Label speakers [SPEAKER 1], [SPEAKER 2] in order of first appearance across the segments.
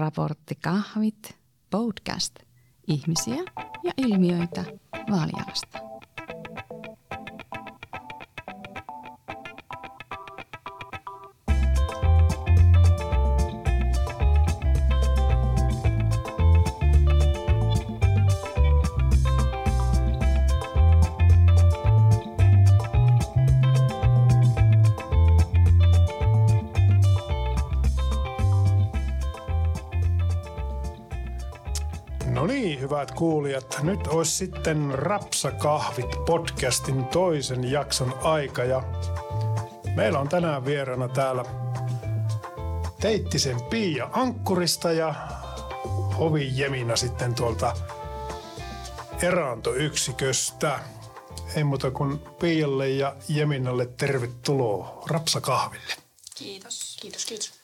[SPEAKER 1] Raportti kahvit, podcast, ihmisiä ja ilmiöitä Vaalialasta.
[SPEAKER 2] Kuulijat. Nyt olisi sitten Rapsakahvit podcastin toisen jakson aika ja meillä on tänään vieraana täällä Teittisen Pia Ankkurista ja Hovi Jemina sitten tuolta eraantoyksiköstä. Ei muuta kuin Pialle ja Jeminalle tervetuloa Rapsakahville.
[SPEAKER 3] Kiitos. Kiitos, kiitos.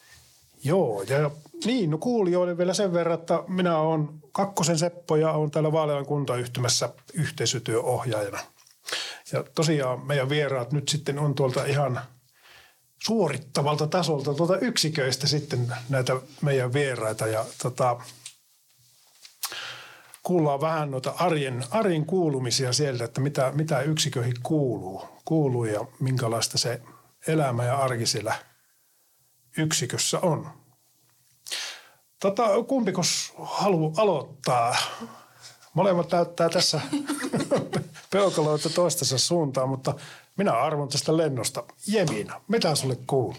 [SPEAKER 2] Joo, ja niin, no kuulijoille vielä sen verran, että minä olen Kakkosen Seppo ja olen täällä Vaalean kuntayhtymässä yhteisötyöohjaajana. Ja tosiaan meidän vieraat nyt sitten on tuolta ihan suorittavalta tasolta, tuolta yksiköistä sitten näitä meidän vieraita. Ja tota, kuullaan vähän noita arjen, arjen kuulumisia sieltä, että mitä, mitä yksiköihin kuuluu, kuuluu ja minkälaista se elämä ja arki siellä yksikössä on. Tota, kumpikos haluaa aloittaa? Molemmat näyttää tässä peukaloita toistensa suuntaan, mutta minä arvon tästä lennosta. Jemina, mitä sulle kuuluu?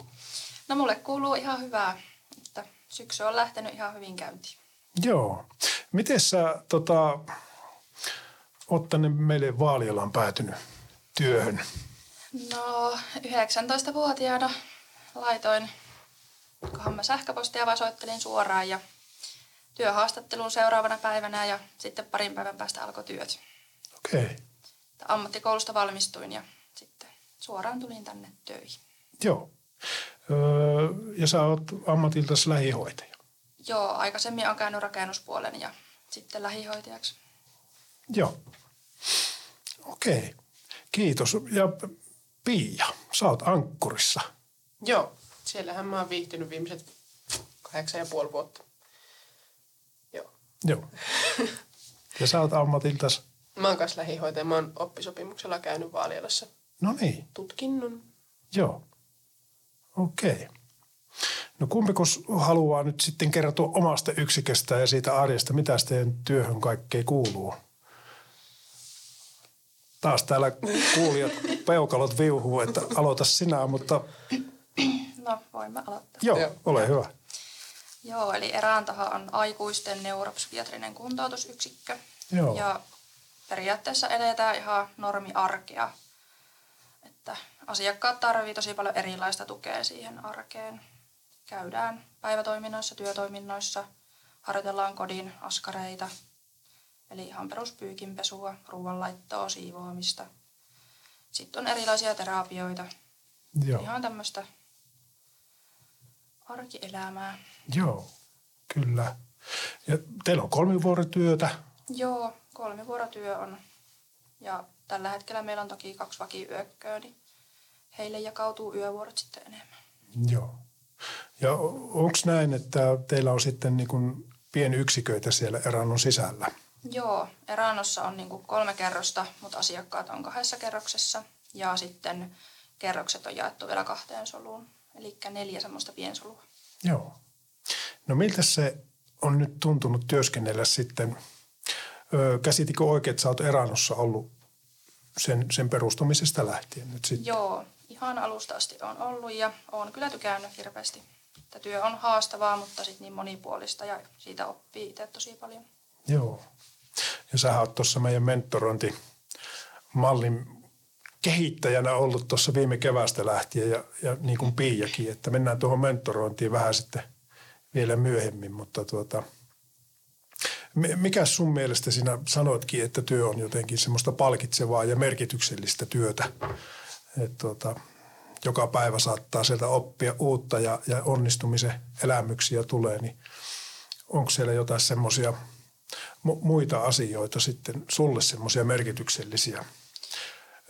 [SPEAKER 3] No mulle kuuluu ihan hyvää, että syksy on lähtenyt ihan hyvin käyntiin.
[SPEAKER 2] Joo. Miten sä tota, oot tänne meille Vaalialaan päätynyt työhön?
[SPEAKER 3] No 19-vuotiaana laitoin, kohan mä sähköpostia vaan soittelin suoraan ja työhaastatteluun seuraavana päivänä ja sitten parin päivän päästä alkoi työt.
[SPEAKER 2] Okei. Okay.
[SPEAKER 3] Ammattikoulusta valmistuin ja sitten suoraan tulin tänne töihin.
[SPEAKER 2] Joo. Öö, ja sä oot ammatiltasi lähihoitaja.
[SPEAKER 3] Joo, aikaisemmin on käynyt rakennuspuolen ja sitten lähihoitajaksi.
[SPEAKER 2] Joo. Okei. Okay. Kiitos. Ja Pia, sä oot ankkurissa.
[SPEAKER 4] Joo, siellähän mä oon viihtynyt viimeiset kahdeksan ja puoli vuotta. Joo.
[SPEAKER 2] Joo. Ja sä oot ammatiltas?
[SPEAKER 4] Mä oon kanssa lähihoitaja. Mä oon oppisopimuksella käynyt Vaalialassa
[SPEAKER 2] No niin,
[SPEAKER 4] tutkinnon.
[SPEAKER 2] joo. Okei. Okay. No kumpikos haluaa nyt sitten kertoa omasta yksiköstä ja siitä arjesta, mitä teidän työhön kaikkea kuuluu? Taas täällä kuulijat peukalot viuhuu, että aloita sinä, mutta
[SPEAKER 3] No, voin mä aloittaa.
[SPEAKER 2] joo,
[SPEAKER 4] Joo.
[SPEAKER 2] ole hyvä.
[SPEAKER 3] Joo, eli Erääntaha on aikuisten neuropsykiatrinen kuntoutusyksikkö.
[SPEAKER 2] Joo.
[SPEAKER 3] Ja periaatteessa eletään ihan normiarkea. Että asiakkaat tarvii tosi paljon erilaista tukea siihen arkeen. Käydään päivätoiminnoissa, työtoiminnoissa, harjoitellaan kodin askareita, eli ihan peruspyykinpesua, ruoanlaittoa, siivoamista. Sitten on erilaisia terapioita,
[SPEAKER 2] Joo.
[SPEAKER 3] ihan tämmöistä arkielämää.
[SPEAKER 2] Joo, kyllä. Ja teillä on kolmivuorotyötä.
[SPEAKER 3] Joo, kolmivuorotyö on. Ja tällä hetkellä meillä on toki kaksi vakiyökköä, niin heille jakautuu yövuorot sitten enemmän.
[SPEAKER 2] Joo. Ja onko näin, että teillä on sitten niin kuin pienyksiköitä siellä erannon sisällä?
[SPEAKER 3] Joo, Erannossa on niin kolme kerrosta, mutta asiakkaat on kahdessa kerroksessa. Ja sitten kerrokset on jaettu vielä kahteen soluun, eli neljä semmoista piensolua.
[SPEAKER 2] Joo. No miltä se on nyt tuntunut työskennellä sitten? Öö, käsitikö oikein, että sä oot erannossa ollut sen, sen perustumisesta lähtien nyt sitten?
[SPEAKER 3] Joo, ihan alusta asti on ollut ja on kyllä tykännyt hirveästi. Että työ on haastavaa, mutta sitten niin monipuolista ja siitä oppii itse tosi paljon.
[SPEAKER 2] Joo. Ja sä oot tuossa meidän mentorointimallin kehittäjänä ollut tuossa viime kevästä lähtien ja, ja niin kuin Piiakin, että mennään tuohon mentorointiin vähän sitten vielä myöhemmin, mutta tuota, mi- mikä sun mielestä sinä sanoitkin, että työ on jotenkin semmoista palkitsevaa ja merkityksellistä työtä, että tuota, joka päivä saattaa sieltä oppia uutta ja, ja onnistumisen elämyksiä tulee, niin onko siellä jotain semmoisia mu- muita asioita sitten sulle semmoisia merkityksellisiä?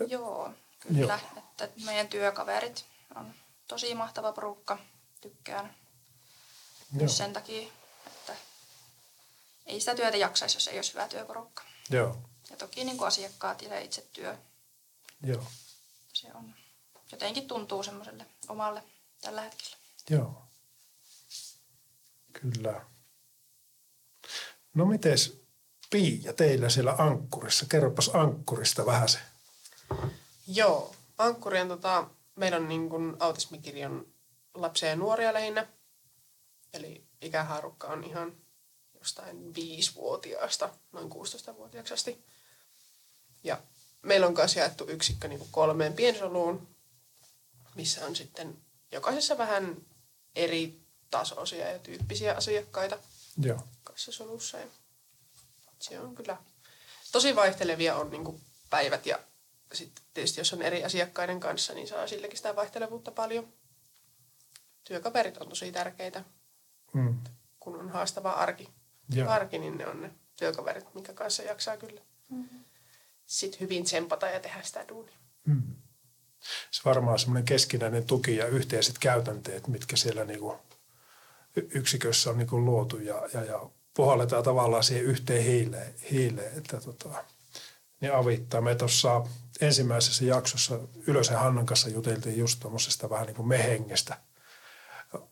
[SPEAKER 3] Joo, kyllä. Että meidän työkaverit on tosi mahtava porukka. Tykkään
[SPEAKER 2] Joo.
[SPEAKER 3] myös sen takia Että ei sitä työtä jaksaisi, jos ei olisi hyvä työporukka.
[SPEAKER 2] Joo,
[SPEAKER 3] Ja toki niin kuin asiakkaat ja itse työ,
[SPEAKER 2] joo,
[SPEAKER 3] se on jotenkin tuntuu semmoiselle omalle tällä hetkellä.
[SPEAKER 2] joo. Kyllä. No mites Pia teillä siellä Ankkurissa? Kerropas Ankkurista vähän se.
[SPEAKER 4] Joo, Ankkuri on tota, meillä on niin kuin autismikirjon lapsia ja nuoria lähinnä. Eli ikähaarukka on ihan jostain viisivuotiaasta noin 16-vuotiaaksi asti. Ja meillä on myös jaettu yksikkö niin kuin kolmeen piensoluun, missä on sitten jokaisessa vähän eri tasoisia ja tyyppisiä asiakkaita
[SPEAKER 2] Joo,
[SPEAKER 4] jokaisessa solussa. Ja se on kyllä tosi vaihtelevia on niin kuin päivät ja sitten tietysti jos on eri asiakkaiden kanssa, niin saa silläkin sitä vaihtelevuutta paljon. Työkaverit on tosi tärkeitä,
[SPEAKER 2] mm.
[SPEAKER 4] kun on haastava arki.
[SPEAKER 2] Joo.
[SPEAKER 4] arki, niin ne on ne työkaverit, minkä kanssa jaksaa kyllä
[SPEAKER 3] Mm-hmm.
[SPEAKER 4] sit hyvin tsempata ja tehdä sitä duunia.
[SPEAKER 2] Mm. Se varmaan semmoinen keskinäinen tuki ja yhteiset käytänteet, mitkä siellä niinku yksikössä on niinku luotu ja, ja, ja puhalletaan tavallaan siihen yhteen hiileen, hiileen että tota, niin avittaa. Me tuossa ensimmäisessä jaksossa Ylösen Hannan kanssa juteltiin just tuommoisesta vähän niin kuin mehengestä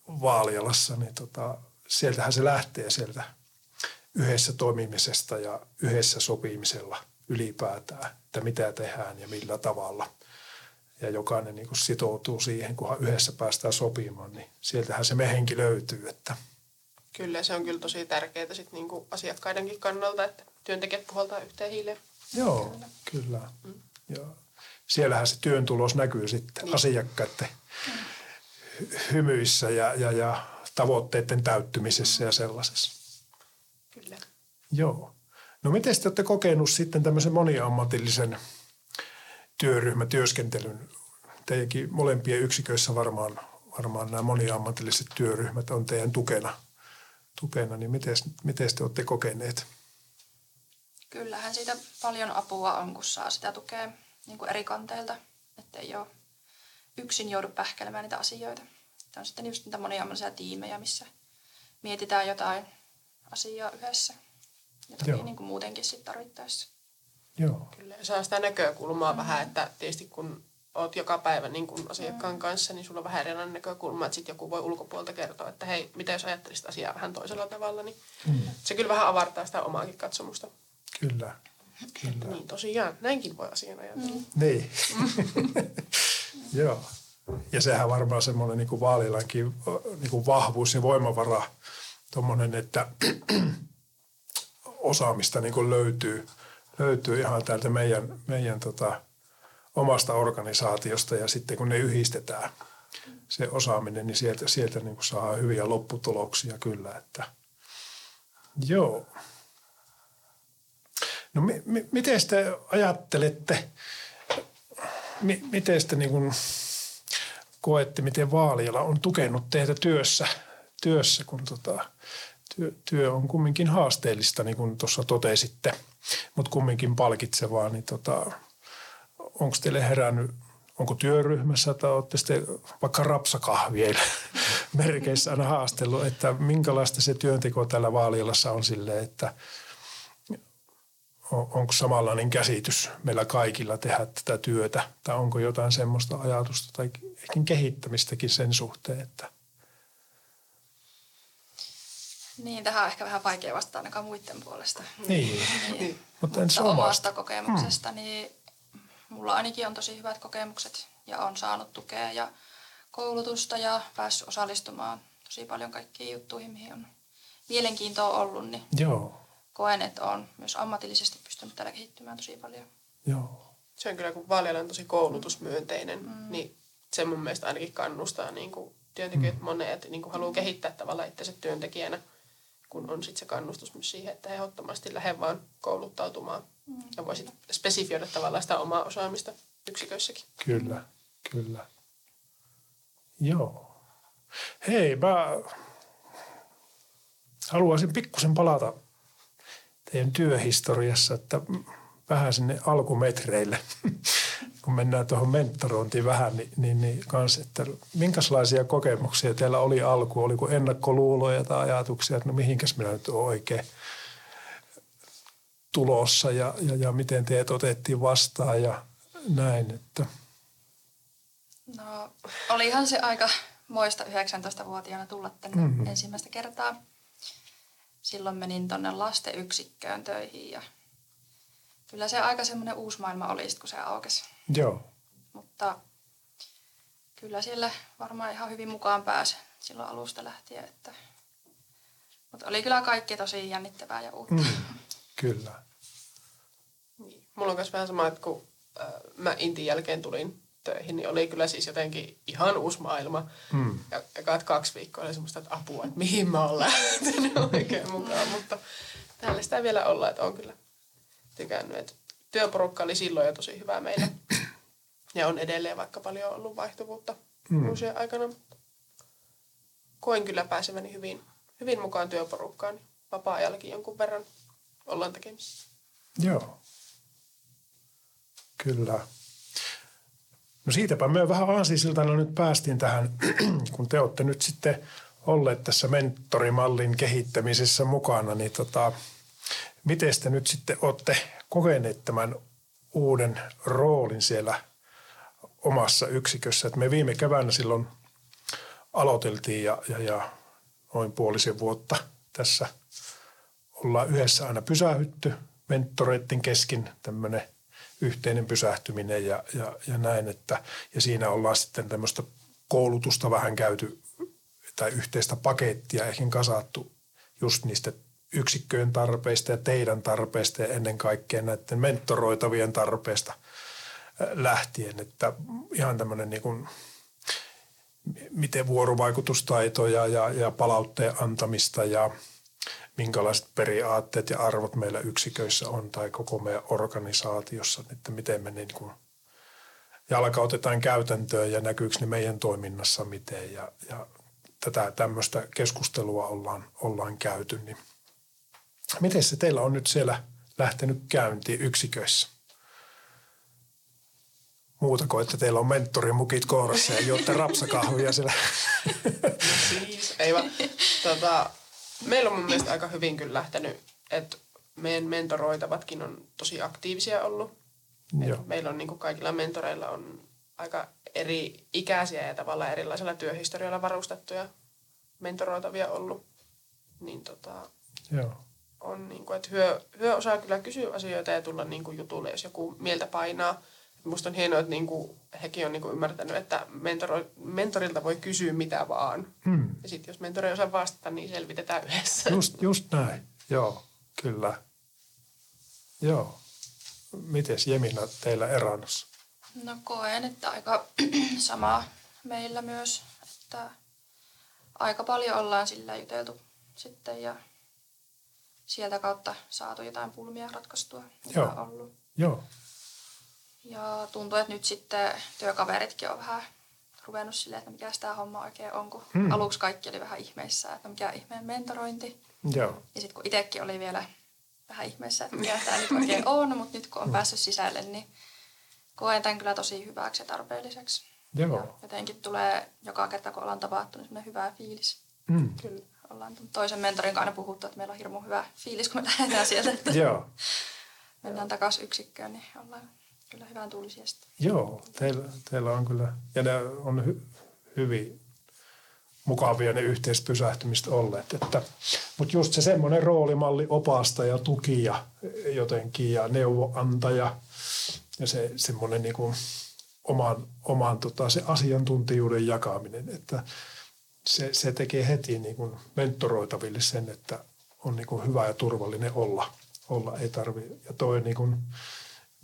[SPEAKER 2] Vaalialassa, niin tota, sieltähän se lähtee sieltä yhdessä toimimisesta ja yhdessä sopimisella ylipäätään, että mitä tehdään ja millä tavalla. Ja jokainen niin kuin sitoutuu siihen, kunhan yhdessä päästään sopimaan, niin sieltähän se mehenki löytyy. Että
[SPEAKER 4] Kyllä, se on kyllä tosi tärkeää sit niinku asiakkaidenkin kannalta, että työntekijät puhaltaa yhteen hiileen.
[SPEAKER 2] joo, kyllä. Ja siellähän se työn tulos näkyy sitten
[SPEAKER 4] Niin.
[SPEAKER 2] asiakkaiden hy- hymyissä ja, ja, ja tavoitteiden täyttymisessä ja sellaisessa.
[SPEAKER 4] Kyllä.
[SPEAKER 2] Joo. No miten te olette kokenut sitten tämmöisen moniammatillisen työryhmätyöskentelyn? Teidänkin molempien yksiköissä varmaan, varmaan nämä moniammatilliset työryhmät on teidän tukena. tukena niin miten, miten te olette kokeneet?
[SPEAKER 3] Kyllähän siitä paljon apua on, kun saa sitä tukea niin kuin eri kanteilta, että ei ole yksin joudu pähkäilemään niitä asioita. Että on sitten just niitä moniammatillisia tiimejä, missä mietitään jotain asiaa yhdessä. Ja toki
[SPEAKER 2] Joo.
[SPEAKER 3] niin kuin muutenkin sitten tarvittaessa.
[SPEAKER 2] Joo,
[SPEAKER 4] Kyllä, saa sitä näkökulmaa mm. vähän, että tietysti kun oot joka päivä niin kun asiakkaan mm. kanssa, niin sulla on vähän erilainen näkökulma, että sitten joku voi ulkopuolelta kertoa, että hei, mitä jos ajattelisit asiaa vähän toisella tavalla, niin mm. se kyllä vähän avartaa sitä omaakin katsomusta.
[SPEAKER 2] Kyllä. kyllä.
[SPEAKER 4] Niin tosiaan, näinkin voi asian ajatella. Mm.
[SPEAKER 2] Niin. Joo. Ja sehän varmaan semmoinen niin vaalilankin niin kuin vahvuus ja voimavara, tommonen, että osaamista niin kuin löytyy, löytyy ihan täältä meidän, meidän tota, omasta organisaatiosta ja sitten kun ne yhdistetään, se osaaminen, niin sieltä, sieltä niin kuin saa hyviä lopputuloksia kyllä. Että. Joo. No mi, mi, miten te ajattelette, mi, miten te niin kuin koette, miten Vaaliala on tukenut teitä työssä, työssä kun tota, työ, työ on kumminkin haasteellista, niin kuin tuossa totesitte, mutta kumminkin palkitsevaa, niin tota, onko teille herännyt, onko työryhmässä tai olette sitten vaikka rapsakahvieilla merkeissä aina haastellut, että minkälaista se työnteko tällä Vaalialassa on silleen, että onko samanlainen käsitys meillä kaikilla tehdä tätä työtä, tai onko jotain semmoista ajatusta tai ehkä kehittämistäkin sen suhteen, että
[SPEAKER 3] Niin, tähän on ehkä vähän vaikea vastata ainakaan muiden puolesta.
[SPEAKER 2] niin,
[SPEAKER 3] Niin.
[SPEAKER 2] mutta
[SPEAKER 3] Mutta
[SPEAKER 2] omasta?
[SPEAKER 3] omasta kokemuksesta, niin mulla ainakin on tosi hyvät kokemukset ja on saanut tukea ja koulutusta ja päässyt osallistumaan tosi paljon kaikkiin juttuihin, mihin on mielenkiintoa ollut, niin
[SPEAKER 2] Joo,
[SPEAKER 3] koen, että olen myös ammatillisesti pystynyt täällä kehittymään tosi paljon.
[SPEAKER 2] joo,
[SPEAKER 4] Se on kyllä, kun Vaaliala on tosi koulutusmyönteinen, mm. niin se mun mielestä ainakin kannustaa niin kuin työntekijät mm. monet, niin kuin haluaa kehittää tavallaan itsensä työntekijänä, kun on sitten se kannustus myös siihen, että he ehdottomasti lähde vaan kouluttautumaan mm. ja voisit spesifioida tavallaan sitä omaa osaamista yksiköissäkin.
[SPEAKER 2] kyllä, kyllä. Joo. Hei, mä haluaisin pikkusen palata teidän työhistoriassa, että vähän sinne alkumetreille, kun mennään tuohon mentorointiin vähän, niin, niin, niin kans, että minkälaisia kokemuksia teillä oli alku? Oliko ennakkoluuloja tai ajatuksia, että no mihinkäs minä nyt olen oikein tulossa ja, ja, ja miten teet otettiin vastaan ja näin, että –
[SPEAKER 3] No, olihan se aika moista 19-vuotiaana tulla tänne mm-hmm. ensimmäistä kertaa. Silloin menin tonne lasten yksikköön töihin ja kyllä se aika semmoinen uusi maailma oli, kun se aukesi.
[SPEAKER 2] Joo.
[SPEAKER 3] Mutta kyllä siellä varmaan ihan hyvin mukaan pääsi silloin alusta lähtien. Että... Mutta oli kyllä kaikki tosi jännittävää ja uutta. Mm,
[SPEAKER 2] kyllä.
[SPEAKER 4] Niin. Mulla on myös vähän sama, että kun äh, mä Intin jälkeen tulin töihin, niin oli kyllä siis jotenkin ihan uusi maailma. Mm. Ja ekat kaksi viikkoa oli semmoista, että apua, että mihin mä oon lähtenyt oikein mukaan. Mutta täällä sitä vielä olla, että on kyllä tykännyt. Että työporukka oli silloin jo tosi hyvä meillä. Ja on edelleen vaikka paljon ollut vaihtuvuutta mm. uusien aikana. Koin kyllä pääseväni hyvin, hyvin mukaan työporukkaan. Vapaa-ajallakin jonkun verran ollaan tekemisissä.
[SPEAKER 2] Joo. Kyllä. No siitäpä me vähän aasisiltana nyt päästiin tähän, kun te olette nyt sitten olleet tässä mentorimallin kehittämisessä mukana, niin tota, miten te nyt sitten olette kokeneet tämän uuden roolin siellä omassa yksikössä? Et me viime keväänä silloin aloiteltiin ja, ja, ja noin puolisen vuotta tässä ollaan yhdessä aina pysähytty mentoreiden keskin tämmöinen yhteinen pysähtyminen ja, ja, ja näin. Että, ja siinä ollaan sitten tämmöistä koulutusta vähän käyty tai yhteistä pakettia ehkä kasattu just niistä yksikköjen tarpeista ja teidän tarpeista ja ennen kaikkea näiden mentoroitavien tarpeista äh, lähtien. Että ihan tämmöinen niin kuin, miten vuorovaikutustaitoja ja, ja palautteen antamista ja – minkälaiset periaatteet ja arvot meillä yksiköissä on tai koko meidän organisaatiossa, että miten me niin kuin jalkautetaan käytäntöön ja näkyykö ne meidän toiminnassa miten ja, ja tätä tämmöistä keskustelua ollaan, ollaan käyty. Niin miten se teillä on nyt siellä lähtenyt käyntiin yksiköissä? Muuta kuin, että teillä on mentorimukit kourassa ja juotte rapsakahvia siellä.
[SPEAKER 4] No siis, ei vaan. Tota, meillä on mun mielestä aika hyvin kyllä lähtenyt, että meidän mentoroitavatkin on tosi aktiivisia ollut. Joo. Meillä on niin kuin kaikilla mentoreilla on aika eri ikäisiä ja tavallaan erilaisella työhistorialla varustettuja mentoroitavia ollut. Niin tota,
[SPEAKER 2] Joo.
[SPEAKER 4] on niin kuin, että hyö, hyö osaa kyllä kysyä asioita ja tulla niin kuin jutulle, jos joku mieltä painaa. Musta on hienoa, että niin kuin, hekin on niin kuin ymmärtänyt, että mentoro, mentorilta voi kysyä mitä vaan. Hmm. Ja sitten jos mentori osaa vastata, niin selvitetään yhdessä.
[SPEAKER 2] Just, just näin, joo, kyllä. Joo. Mites Jemina teillä erannossa?
[SPEAKER 3] No koen, että aika sama meillä myös, että aika paljon ollaan sillä juteltu sitten ja sieltä kautta saatu jotain pulmia ratkaistua,
[SPEAKER 2] Joo. on ollut. Joo.
[SPEAKER 3] Ja tuntuu, että nyt sitten työkaveritkin on vähän ruvennut silleen, että mikä tämä homma oikein on, kun hmm. aluksi kaikki oli vähän ihmeissä, että mikä ihmeen mentorointi.
[SPEAKER 2] Joo.
[SPEAKER 3] Ja sitten kun itsekin oli vielä vähän ihmeessä, että mikä tämä nyt oikein on, mutta nyt kun on hmm. päässyt sisälle, niin koen tämän kyllä tosi hyväksi ja tarpeelliseksi.
[SPEAKER 2] Joo.
[SPEAKER 3] Ja jotenkin tulee joka kerta, kun ollaan tapahtunut, niin hyvä fiilis.
[SPEAKER 2] Mm.
[SPEAKER 3] Kyllä. Ollaan toisen mentorin kanssa puhuttu, että meillä on hirmu hyvä fiilis, kun me lähdetään sieltä. Että
[SPEAKER 2] Joo.
[SPEAKER 3] mennään takaisin yksikköön, niin ollaan kyllä hyvän tuulisesti.
[SPEAKER 2] Joo, teillä, teillä on kyllä, ja ne on hy, hyvin mukavia ne yhteispysähtymistä olleet. Että, mutta just se semmoinen roolimalli opasta ja tuki ja jotenkin ja neuvoantaja ja se semmoinen niin kuin oman, oman tota, se asiantuntijuuden jakaminen, että se, se tekee heti niin kuin mentoroitaville sen, että on niin kuin hyvä ja turvallinen olla. olla ei tarvi. Ja toi niin kuin,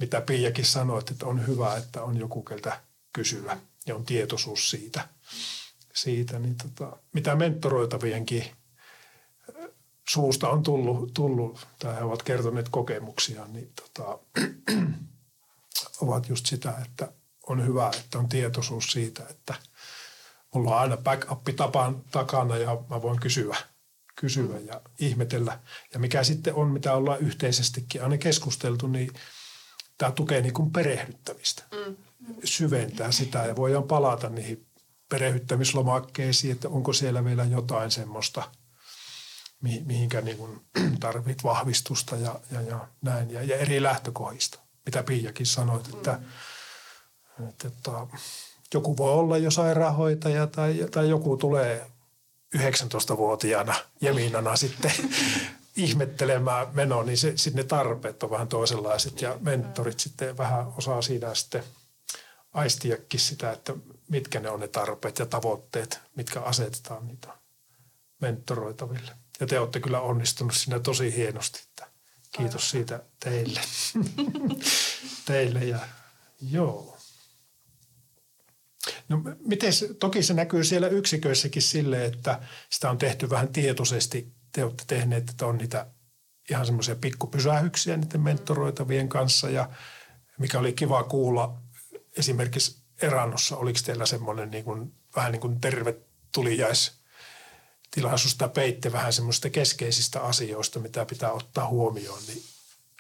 [SPEAKER 2] mitä Piiakin sanoi, että on hyvä, että on joku, keltä kysyä ja on tietoisuus siitä. siitä niin tota, mitä mentoroitavienkin suusta on tullut, tullut tai he ovat kertoneet kokemuksia, niin tota, ovat just sitä, että on hyvä, että on tietoisuus siitä, että mulla on aina backup tapan takana ja mä voin kysyä, kysyä ja ihmetellä. Ja mikä sitten on, mitä ollaan yhteisestikin aina keskusteltu, niin – tämä tukee niin kuin perehdyttämistä, mm. syventää sitä ja voidaan palata niihin perehdyttämislomakkeisiin, että onko siellä vielä jotain semmoista, mihinkä niin kuin tarvit vahvistusta ja, ja, ja näin ja, ja eri lähtökohdista, mitä Piiakin sanoit, että, mm. että, että joku voi olla jo sairaanhoitaja tai, tai joku tulee 19-vuotiaana Jeminana sitten ihmettelemään meno, niin se, sitten ne tarpeet on vähän toisenlaiset ja mentorit sitten vähän osaa siinä sitten aistiakin sitä, että mitkä ne on ne tarpeet ja tavoitteet, mitkä asetetaan niitä mentoroitaville. Ja te olette kyllä onnistunut siinä tosi hienosti. Että kiitos siitä teille. teille ja joo. No miten toki se näkyy siellä yksiköissäkin sille, että sitä on tehty vähän tietoisesti. Te olette tehneet, että on niitä ihan semmoisia pikkupysähyksiä niiden mentoroitavien kanssa ja mikä oli kiva kuulla esimerkiksi Erannossa, oliko teillä semmoinen niin kuin, vähän niin kuin tervetulijais tilaisuus tai peitte vähän semmoista keskeisistä asioista, mitä pitää ottaa huomioon. Niin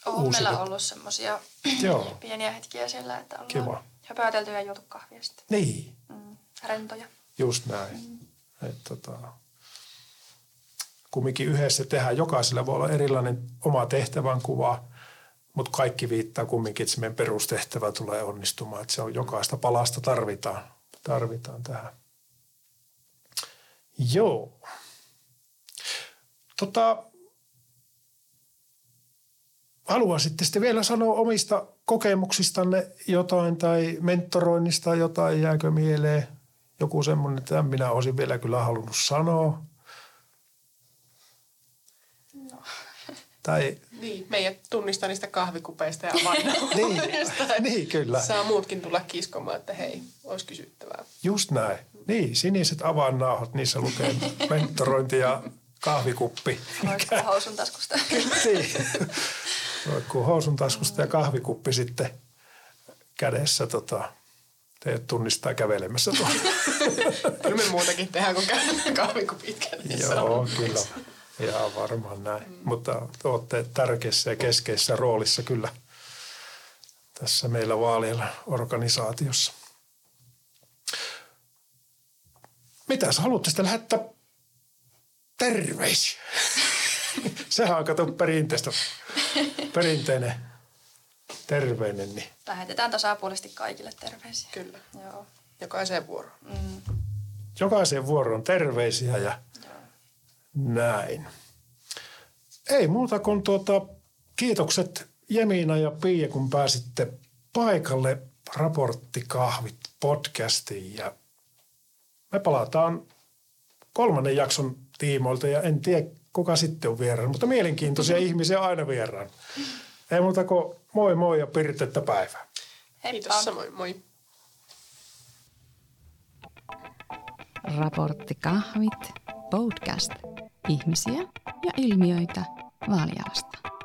[SPEAKER 3] on uusille... meillä ollut semmoisia pieniä hetkiä siellä, että ollaan Kiva. höpötelty ja juotu kahvia sitten.
[SPEAKER 2] Niin.
[SPEAKER 3] Mm, rentoja.
[SPEAKER 2] Just näin. Mm. Et, tota, kumminkin yhdessä tehdään. Jokaisella voi olla erilainen oma tehtävän kuva, mutta kaikki viittaa kumminkin, että se meidän perustehtävä tulee onnistumaan. Että se on jokaista palasta tarvitaan, tarvitaan tähän. Joo. Tota, haluaisitte sitten vielä sanoa omista kokemuksistanne jotain tai mentoroinnista jotain, jääkö mieleen joku semmoinen, että minä olisin vielä kyllä halunnut sanoa?
[SPEAKER 4] Tai... Niin, meidät tunnistaa niistä kahvikupeista ja
[SPEAKER 2] niin, niin, kyllä.
[SPEAKER 4] Saa muutkin tulla kiskomaan, että hei, olisi kysyttävää.
[SPEAKER 2] Just näin. Niin, siniset avainnauhat, niissä lukee mentorointi ja kahvikuppi.
[SPEAKER 3] Roikkuu housun taskusta.
[SPEAKER 2] niin. Roikkuu housun taskusta ja kahvikuppi sitten kädessä tota, teidät tunnistaa kävelemässä tuolla.
[SPEAKER 4] kyllä me muutakin tehdään kuin kahvikupit kädessä.
[SPEAKER 2] Joo, kyllä. Ihan varmaan näin. Mm. Mutta olette tärkeässä ja keskeisessä roolissa kyllä tässä meillä vaalien organisaatiossa. Mitä sä haluat tästä lähettää terveisiä? Sehän on kato perinteistä, perinteinen terveinen. Niin.
[SPEAKER 3] Lähetetään tasapuolisesti kaikille terveisiä.
[SPEAKER 4] Kyllä. Joo. Jokaiseen vuoroon. Mm.
[SPEAKER 2] Jokaiseen vuoroon terveisiä ja. Näin. Ei muuta kuin tuota, kiitokset Jemina ja Pia, kun pääsitte paikalle raporttikahvit podcastiin ja me palataan kolmannen jakson tiimoilta ja en tiedä kuka sitten on vieraan, mutta mielenkiintoisia mm-hmm. ihmisiä aina vieraan. Ei muuta kuin moi moi ja pirtettä päivää.
[SPEAKER 4] Kiitos samoin, moi.
[SPEAKER 1] Raporttikahvit, podcast, ihmisiä ja ilmiöitä Vaalialasta.